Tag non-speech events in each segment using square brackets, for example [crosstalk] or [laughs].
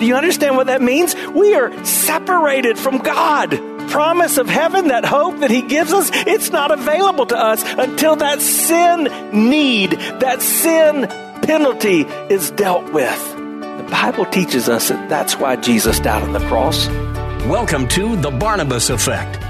Do you understand what that means? We are separated from God. Promise of heaven, that hope that He gives us, it's not available to us until that sin need, that sin penalty is dealt with. The Bible teaches us that that's why Jesus died on the cross. Welcome to The Barnabas Effect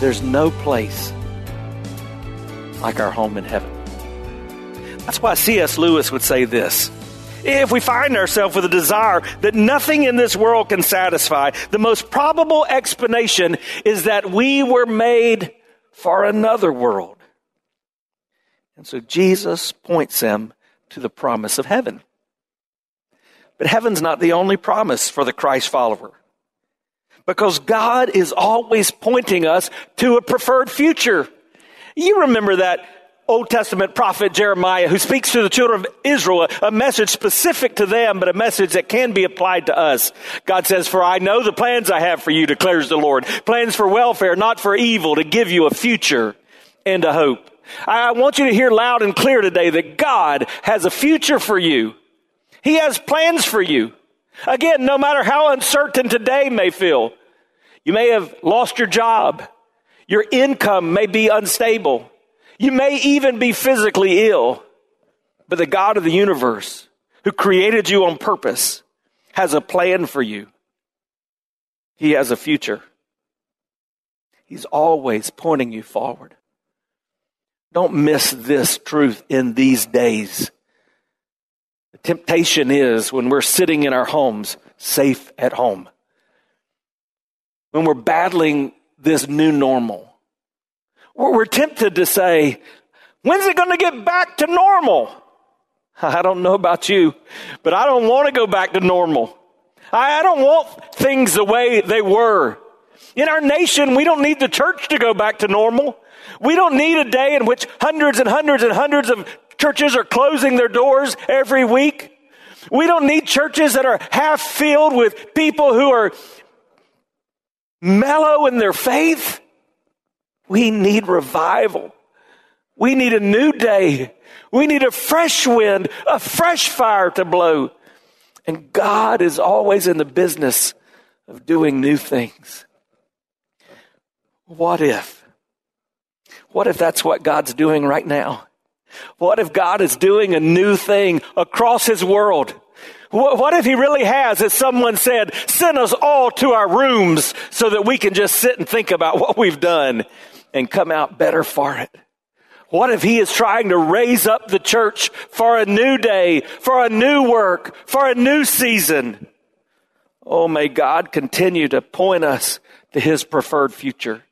there's no place like our home in heaven. That's why C.S. Lewis would say this. If we find ourselves with a desire that nothing in this world can satisfy, the most probable explanation is that we were made for another world. And so Jesus points him to the promise of heaven. But heaven's not the only promise for the Christ follower because God is always pointing us to a preferred future. You remember that Old Testament prophet Jeremiah who speaks to the children of Israel, a message specific to them, but a message that can be applied to us. God says, For I know the plans I have for you, declares the Lord. Plans for welfare, not for evil, to give you a future and a hope. I want you to hear loud and clear today that God has a future for you. He has plans for you. Again, no matter how uncertain today may feel, you may have lost your job. Your income may be unstable. You may even be physically ill. But the God of the universe, who created you on purpose, has a plan for you. He has a future. He's always pointing you forward. Don't miss this truth in these days. The temptation is when we're sitting in our homes, safe at home when we're battling this new normal. We're tempted to say, when's it going to get back to normal? [laughs] I don't know about you, but I don't want to go back to normal. I don't want things the way they were. In our nation, we don't need the church to go back to normal. We don't need a day in which hundreds and hundreds and hundreds of churches are closing their doors every week. We don't need churches that are half filled with people who are mellow in their faith. We need revival. We need a new day. We need a fresh wind, a fresh fire to blow. And God is always in the business of doing new things. What if? What if that's what God's doing right now? What if God is doing a new thing across His world? What if he really has, as someone said, sent us all to our rooms so that we can just sit and think about what we've done and come out better for it? What if he is trying to raise up the church for a new day, for a new work, for a new season? Oh, may God continue to point us to his preferred future.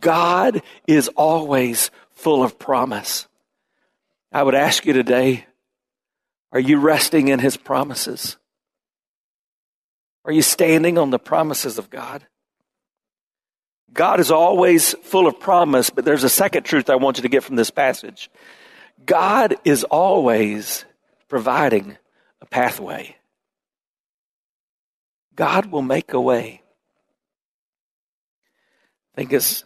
God is always full of promise. I would ask you today, are you resting in His promises? Are you standing on the promises of God? God is always full of promise, but there's a second truth I want you to get from this passage. God is always providing a pathway. God will make a way. I think it's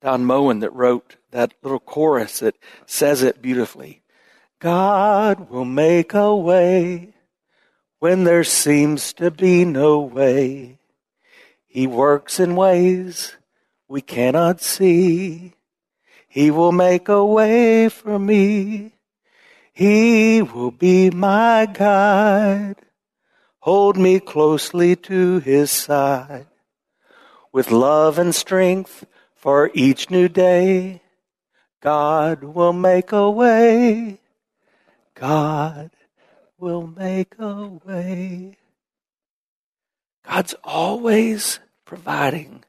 Don Moen that wrote that little chorus that says it beautifully. God will make a way when there seems to be no way. He works in ways we cannot see. He will make a way for me. He will be my guide. hold me closely to his side. With love and strength for each new day, God will make a way. God will make a way. God's always providing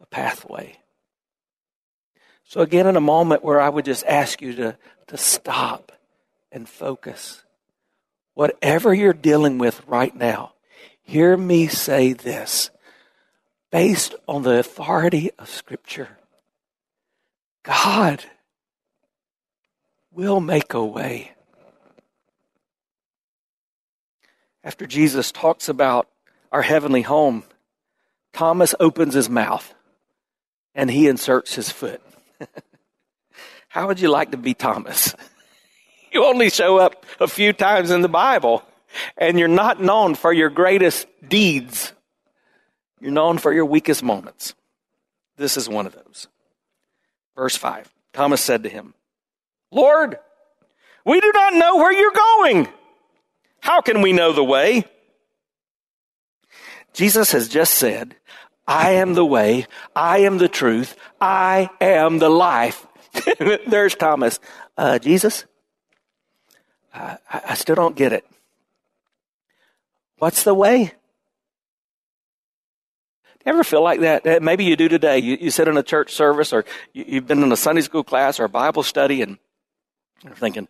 a pathway. So, again, in a moment where I would just ask you to, to stop and focus, whatever you're dealing with right now, hear me say this based on the authority of Scripture God will make a way. After Jesus talks about our heavenly home, Thomas opens his mouth and he inserts his foot. [laughs] How would you like to be Thomas? [laughs] You only show up a few times in the Bible, and you're not known for your greatest deeds. You're known for your weakest moments. This is one of those. Verse 5 Thomas said to him, Lord, we do not know where you're going. How can we know the way? Jesus has just said, I am the way, I am the truth, I am the life. [laughs] There's Thomas. Uh, Jesus, I, I still don't get it. What's the way? You ever feel like that? Maybe you do today. You, you sit in a church service or you, have been in a Sunday school class or a Bible study and you're thinking,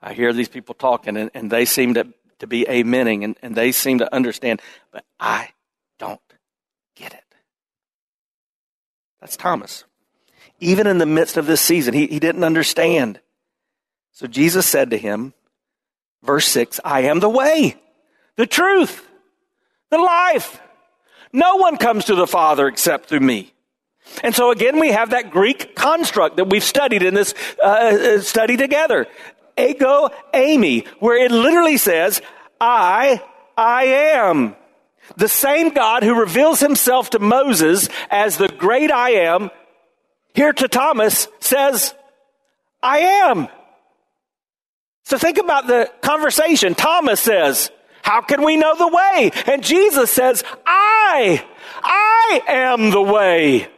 I hear these people talking and, and they seem to, to be amening and, and they seem to understand, but I don't get it. That's Thomas. Even in the midst of this season, he, he didn't understand. So Jesus said to him, verse 6, I am the way, the truth, the life. No one comes to the Father except through me. And so again, we have that Greek construct that we've studied in this uh, uh study together. Ego eimi, where it literally says, I, I am. The same God who reveals himself to Moses as the great I am, here to Thomas says, I am. So think about the conversation. Thomas says, how can we know the way? And Jesus says, I, I am the way.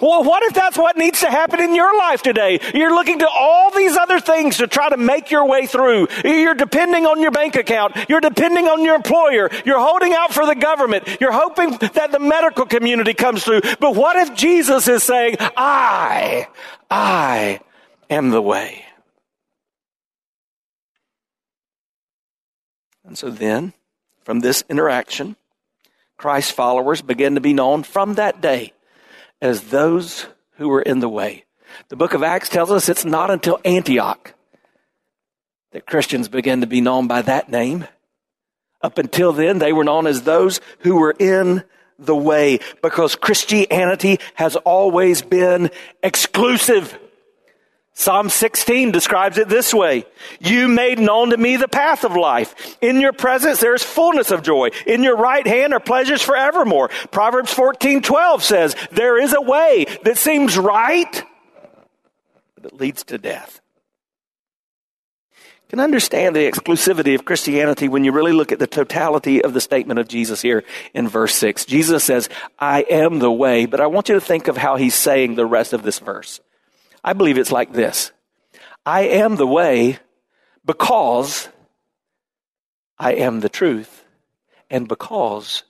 Well, what if that's what needs to happen in your life today? You're looking to all these other things to try to make your way through. You're depending on your bank account. You're depending on your employer. You're holding out for the government. You're hoping that the medical community comes through. But what if Jesus is saying, I, I am the way? And so then, from this interaction, Christ's followers began to be known from that day as those who were in the way. The book of Acts tells us it's not until Antioch that Christians began to be known by that name. Up until then, they were known as those who were in the way because Christianity has always been exclusive. Psalm 16 describes it this way. You made known to me the path of life. In your presence there is fullness of joy. In your right hand are pleasures forevermore. Proverbs 14, 12 says, there is a way that seems right, but it leads to death. You can understand the exclusivity of Christianity when you really look at the totality of the statement of Jesus here in verse 6. Jesus says, I am the way, but I want you to think of how he's saying the rest of this verse. I believe it's like this I am the way because I am the truth and because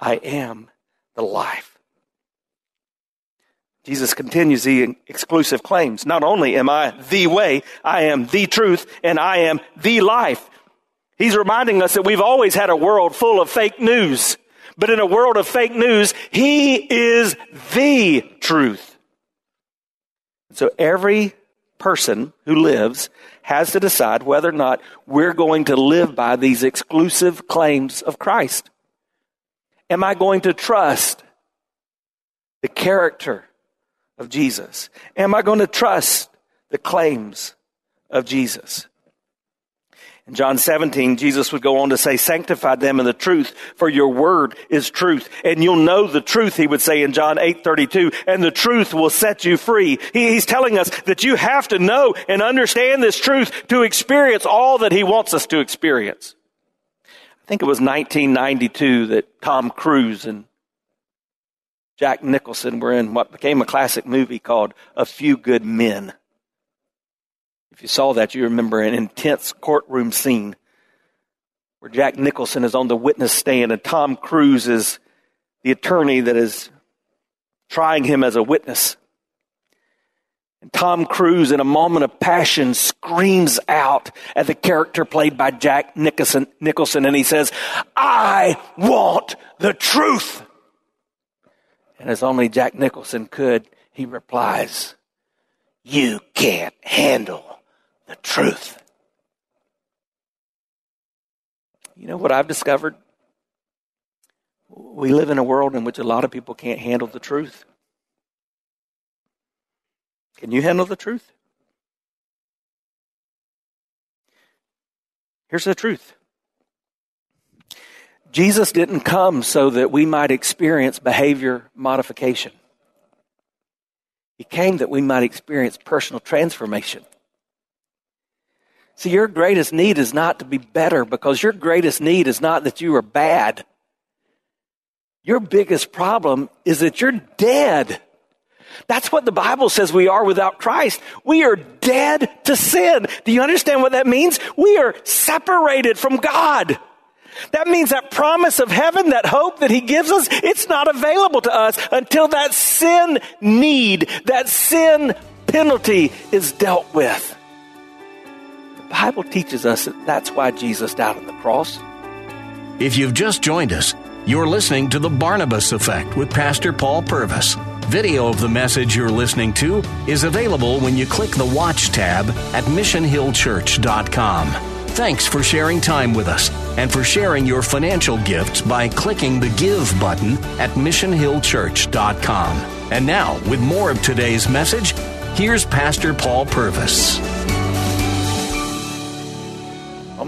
I am the life. Jesus continues the exclusive claims. Not only am I the way, I am the truth, and I am the life. He's reminding us that we've always had a world full of fake news. But in a world of fake news, He is the truth. So every person who lives has to decide whether or not we're going to live by these exclusive claims of Christ. Am I going to trust the character of Jesus? Am I going to trust the claims of Jesus? In John 17, Jesus would go on to say, sanctify them in the truth, for your word is truth. And you'll know the truth, he would say in John 8, 32, and the truth will set you free. He, he's telling us that you have to know and understand this truth to experience all that he wants us to experience. I think it was 1992 that Tom Cruise and Jack Nicholson were in what became a classic movie called A Few Good Men. If you saw that, you remember an intense courtroom scene where Jack Nicholson is on the witness stand and Tom Cruise is the attorney that is trying him as a witness. And Tom Cruise, in a moment of passion, screams out at the character played by Jack Nicholson, Nicholson and he says, I want the truth. And as only Jack Nicholson could, he replies, You can't handle the truth. You know what I've discovered? We live in a world in which a lot of people can't handle the truth. Can you handle the truth? Here's the truth Jesus didn't come so that we might experience behavior modification. He came that we might experience personal transformation. See, your greatest need is not to be better because your greatest need is not that you are bad. Your biggest problem is that you're dead. That's what the Bible says we are without Christ. We are dead to sin. Do you understand what that means? We are separated from God. That means that promise of heaven, that hope that He gives us, it's not available to us until that sin need, that sin penalty is dealt with. Bible teaches us that that's why Jesus died on the cross. If you've just joined us, you're listening to The Barnabas Effect with Pastor Paul Purvis. Video of the message you're listening to is available when you click the Watch tab at missionhillchurch.com. Thanks for sharing time with us and for sharing your financial gifts by clicking the Give button at missionhillchurch.com. And now, with more of today's message, here's Pastor Paul Purvis.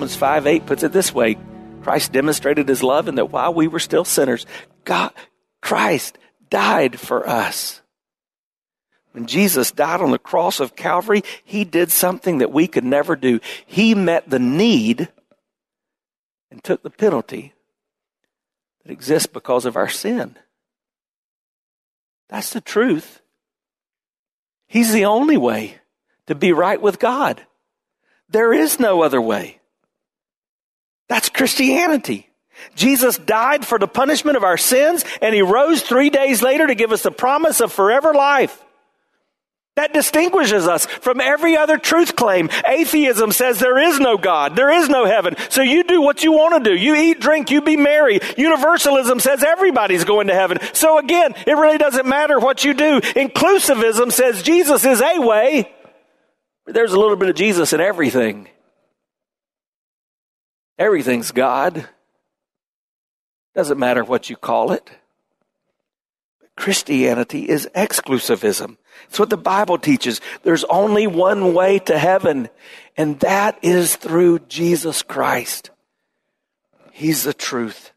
Romans 5 8 puts it this way Christ demonstrated his love in that while we were still sinners, God, Christ died for us. When Jesus died on the cross of Calvary, he did something that we could never do. He met the need and took the penalty that exists because of our sin. That's the truth. He's the only way to be right with God. There is no other way. That's Christianity. Jesus died for the punishment of our sins and he rose three days later to give us the promise of forever life. That distinguishes us from every other truth claim. Atheism says there is no God, there is no heaven. So you do what you want to do. You eat, drink, you be merry. Universalism says everybody's going to heaven. So again, it really doesn't matter what you do. Inclusivism says Jesus is a way. There's a little bit of Jesus in everything. Everything's God. Doesn't matter what you call it. Christianity is exclusivism. It's what the Bible teaches. There's only one way to heaven, and that is through Jesus Christ. He's the truth.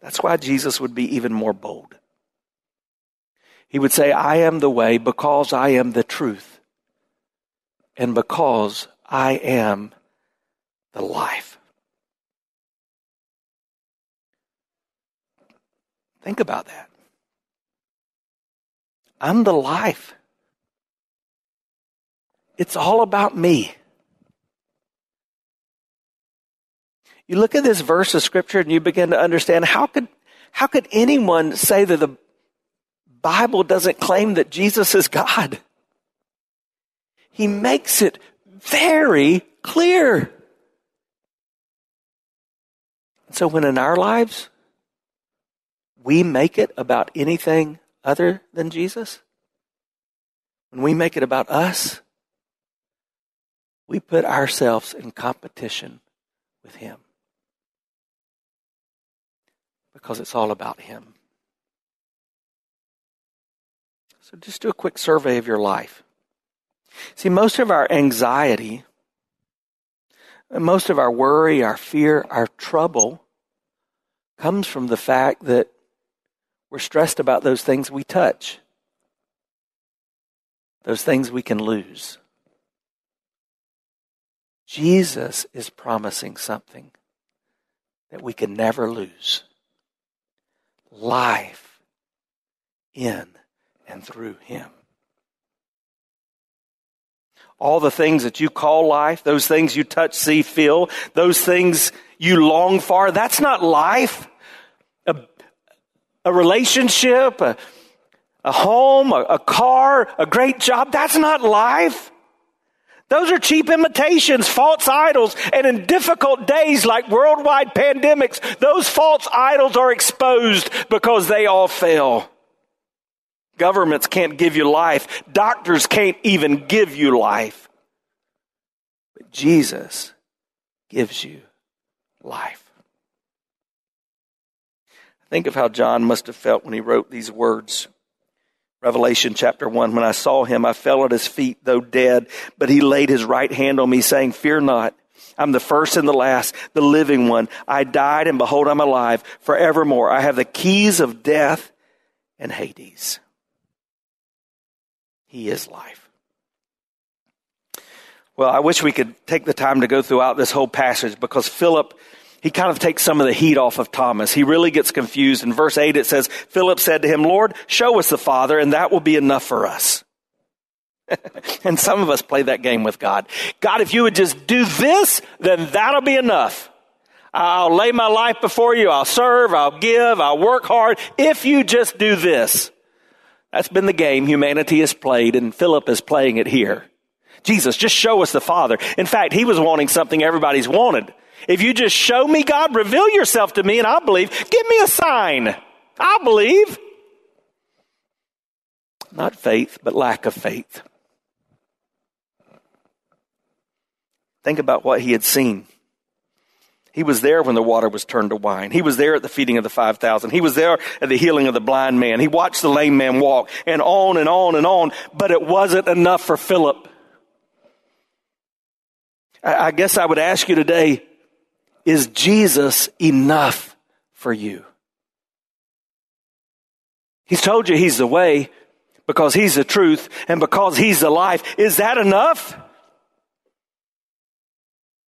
That's why Jesus would be even more bold. He would say, I am the way because I am the truth, and because I am the life. Think about that. I'm the life. It's all about me. You look at this verse of scripture and you begin to understand how could, how could anyone say that the Bible doesn't claim that Jesus is God? He makes it very clear. So when in our lives, we make it about anything other than Jesus, when we make it about us, we put ourselves in competition with Him. Because it's all about Him. So just do a quick survey of your life. See, most of our anxiety, most of our worry, our fear, our trouble comes from the fact that we're stressed about those things we touch, those things we can lose. Jesus is promising something that we can never lose life in and through Him. All the things that you call life, those things you touch, see, feel, those things you long for, that's not life. A, a relationship, a, a home, a, a car, a great job, that's not life. Those are cheap imitations, false idols, and in difficult days like worldwide pandemics, those false idols are exposed because they all fail. Governments can't give you life. Doctors can't even give you life. But Jesus gives you life. Think of how John must have felt when he wrote these words. Revelation chapter 1 When I saw him, I fell at his feet, though dead, but he laid his right hand on me, saying, Fear not. I'm the first and the last, the living one. I died, and behold, I'm alive forevermore. I have the keys of death and Hades. He is life. Well, I wish we could take the time to go throughout this whole passage because Philip he kind of takes some of the heat off of Thomas. He really gets confused. In verse 8, it says, Philip said to him, Lord, show us the Father, and that will be enough for us. [laughs] and some of us play that game with God. God, if you would just do this, then that'll be enough. I'll lay my life before you. I'll serve. I'll give. I'll work hard. If you just do this. That's been the game humanity has played, and Philip is playing it here. Jesus, just show us the Father. In fact, he was wanting something everybody's wanted. If you just show me God, reveal yourself to me, and I'll believe. Give me a sign. I'll believe. Not faith, but lack of faith. Think about what he had seen. He was there when the water was turned to wine. He was there at the feeding of the 5,000. He was there at the healing of the blind man. He watched the lame man walk and on and on and on, but it wasn't enough for Philip. I guess I would ask you today, is Jesus enough for you? He's told you He's the way because He's the truth and because He's the life. Is that enough?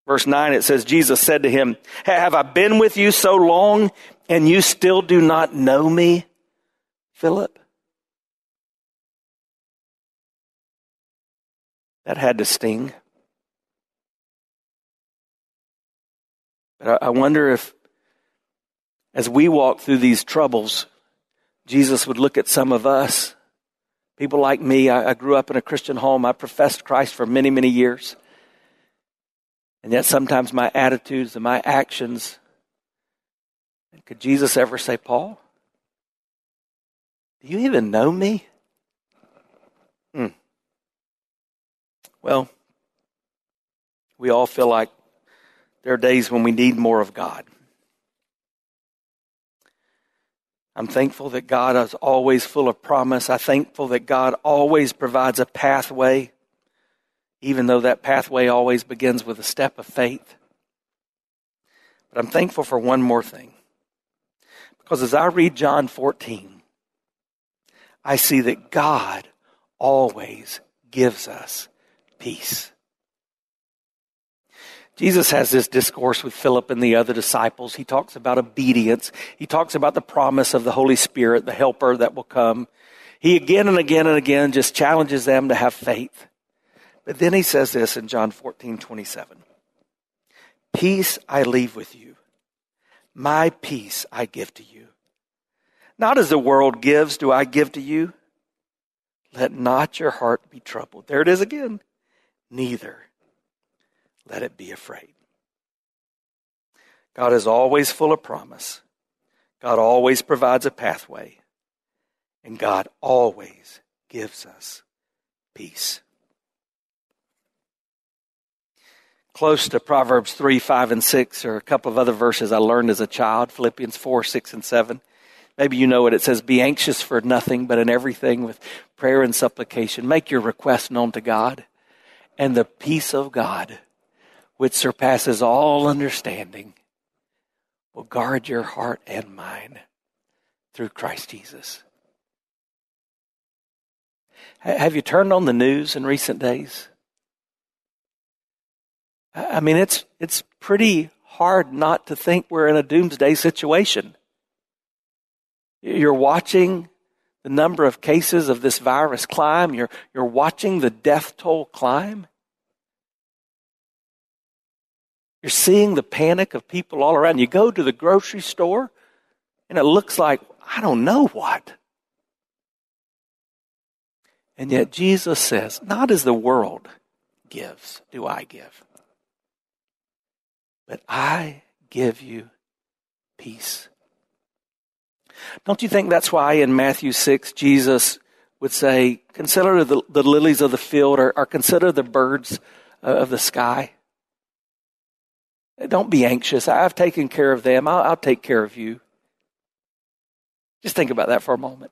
Verse 9, it says, Jesus said to him, Have I been with you so long and you still do not know me, Philip? That had to sting. But I wonder if, as we walk through these troubles, Jesus would look at some of us, people like me. I, grew up in a Christian home. I professed Christ for many, many years. And yet sometimes my attitudes and my actions, could Jesus ever say, Paul, do you even know me? Hmm. Well, we all feel like there are days when we need more of God. I'm thankful that God is always full of promise. I'm thankful that God always provides a pathway, even though that pathway always begins with a step of faith. But I'm thankful for one more thing. Because as I read John 14, I see that God always gives us peace. Jesus has this discourse with Philip and the other disciples. He talks about obedience. He talks about the promise of the Holy Spirit, the helper that will come. He again and again and again just challenges them to have faith. But then he says this in John 14, 27. Peace I leave with you. My peace I give to you. Not as the world gives do I give to you. Let not your heart be troubled. There it is again. Neither let it be afraid. God is always full of promise. God always provides a pathway. And God always gives us peace. Close to Proverbs 3, 5, and 6 or a couple of other verses I learned as a child Philippians 4, 6, and 7. Maybe you know it. It says, Be anxious for nothing, but in everything with prayer and supplication. Make your request known to God, and the peace of God which surpasses all understanding, will guard your heart and mind through Christ Jesus. Have you turned on the news in recent days? I mean, it's, it's pretty hard not to think we're in a doomsday situation. You're watching the number of cases of this virus climb. You're, you're watching the death toll climb. You're seeing the panic of people all around. You go to the grocery store and it looks like, I don't know what. And yet Jesus says, Not as the world gives, do I give, but I give you peace. Don't you think that's why in Matthew 6, Jesus would say, Consider the, the lilies of the field or, or consider the birds of the sky? Don't be anxious. I've taken care of them. I'll, I'll take care of you. Just think about that for a moment.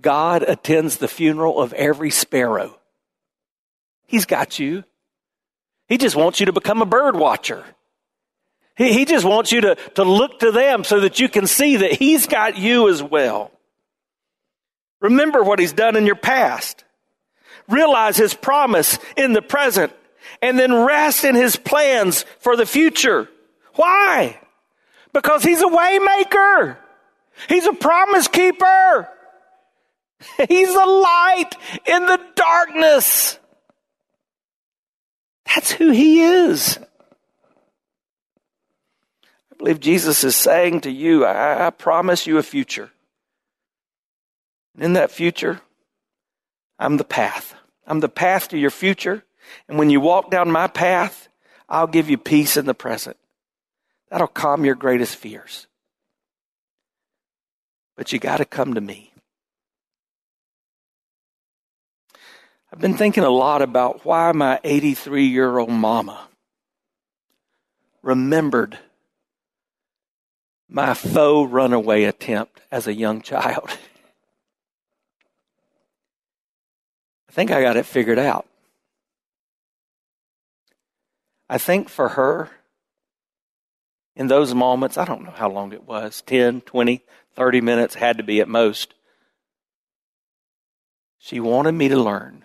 God attends the funeral of every sparrow. He's got you. He just wants you to become a bird watcher. He, he just wants you to, to look to them so that you can see that He's got you as well. Remember what He's done in your past. Realize His promise in the present and then rest in His plans for the future. Why? Because He's a waymaker. He's a promise keeper. [laughs] He's a light in the darkness. That's who he is. Believe Jesus is saying to you, I, I promise you a future. And in that future, I'm the path. I'm the path to your future. And when you walk down my path, I'll give you peace in the present. That'll calm your greatest fears. But you got to come to me. I've been thinking a lot about why my 83 year old mama remembered my faux runaway attempt as a young child. I think I got it figured out. I think for her, in those moments, I don't know how long it was 10, 20, 30 minutes, had to be at most. She wanted me to learn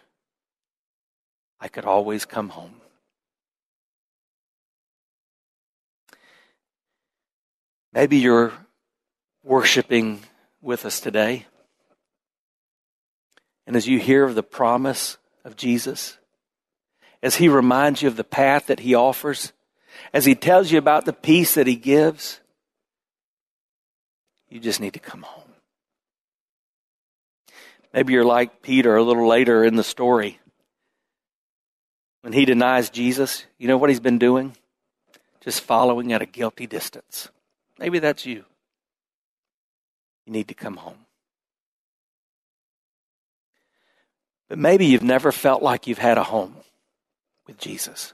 I could always come home. Maybe you're worshiping with us today. And as you hear of the promise of Jesus, as he reminds you of the path that he offers, as he tells you about the peace that he gives, you just need to come home. Maybe you're like Peter a little later in the story. When he denies Jesus, you know what he's been doing? Just following at a guilty distance. Maybe that's you. You need to come home. But maybe you've never felt like you've had a home with Jesus.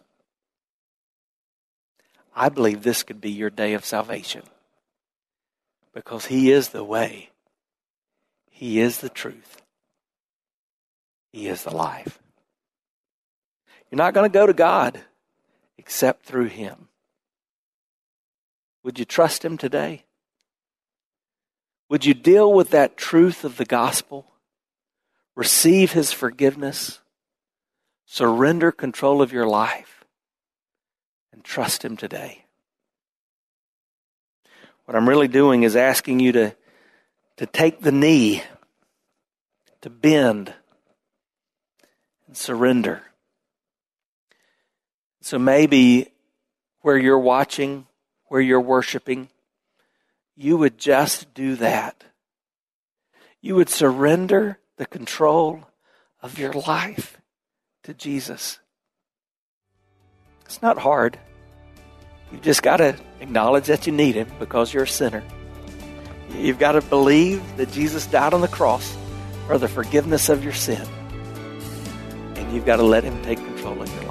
I believe this could be your day of salvation because He is the way, He is the truth, He is the life. You're not going to go to God except through Him. Would you trust Him today? Would you deal with that truth of the gospel? Receive His forgiveness? Surrender control of your life? And trust Him today. What I'm really doing is asking you to, to take the knee, to bend, and surrender. So maybe where you're watching, where you're worshiping, you would just do that. You would surrender the control of your life to Jesus. It's not hard. You've just got to acknowledge that you need Him because you're a sinner. You've got to believe that Jesus died on the cross for the forgiveness of your sin. And you've got to let Him take control of your life.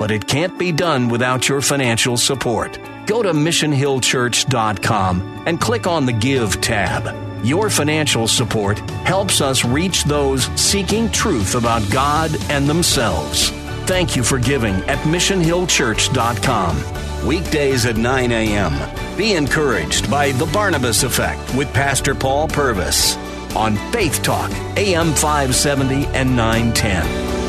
But it can't be done without your financial support. Go to missionhillchurch.com and click on the Give tab. Your financial support helps us reach those seeking truth about God and themselves. Thank you for giving at missionhillchurch.com. Weekdays at 9 a.m. Be encouraged by The Barnabas Effect with Pastor Paul Purvis on Faith Talk, AM 570 and 910.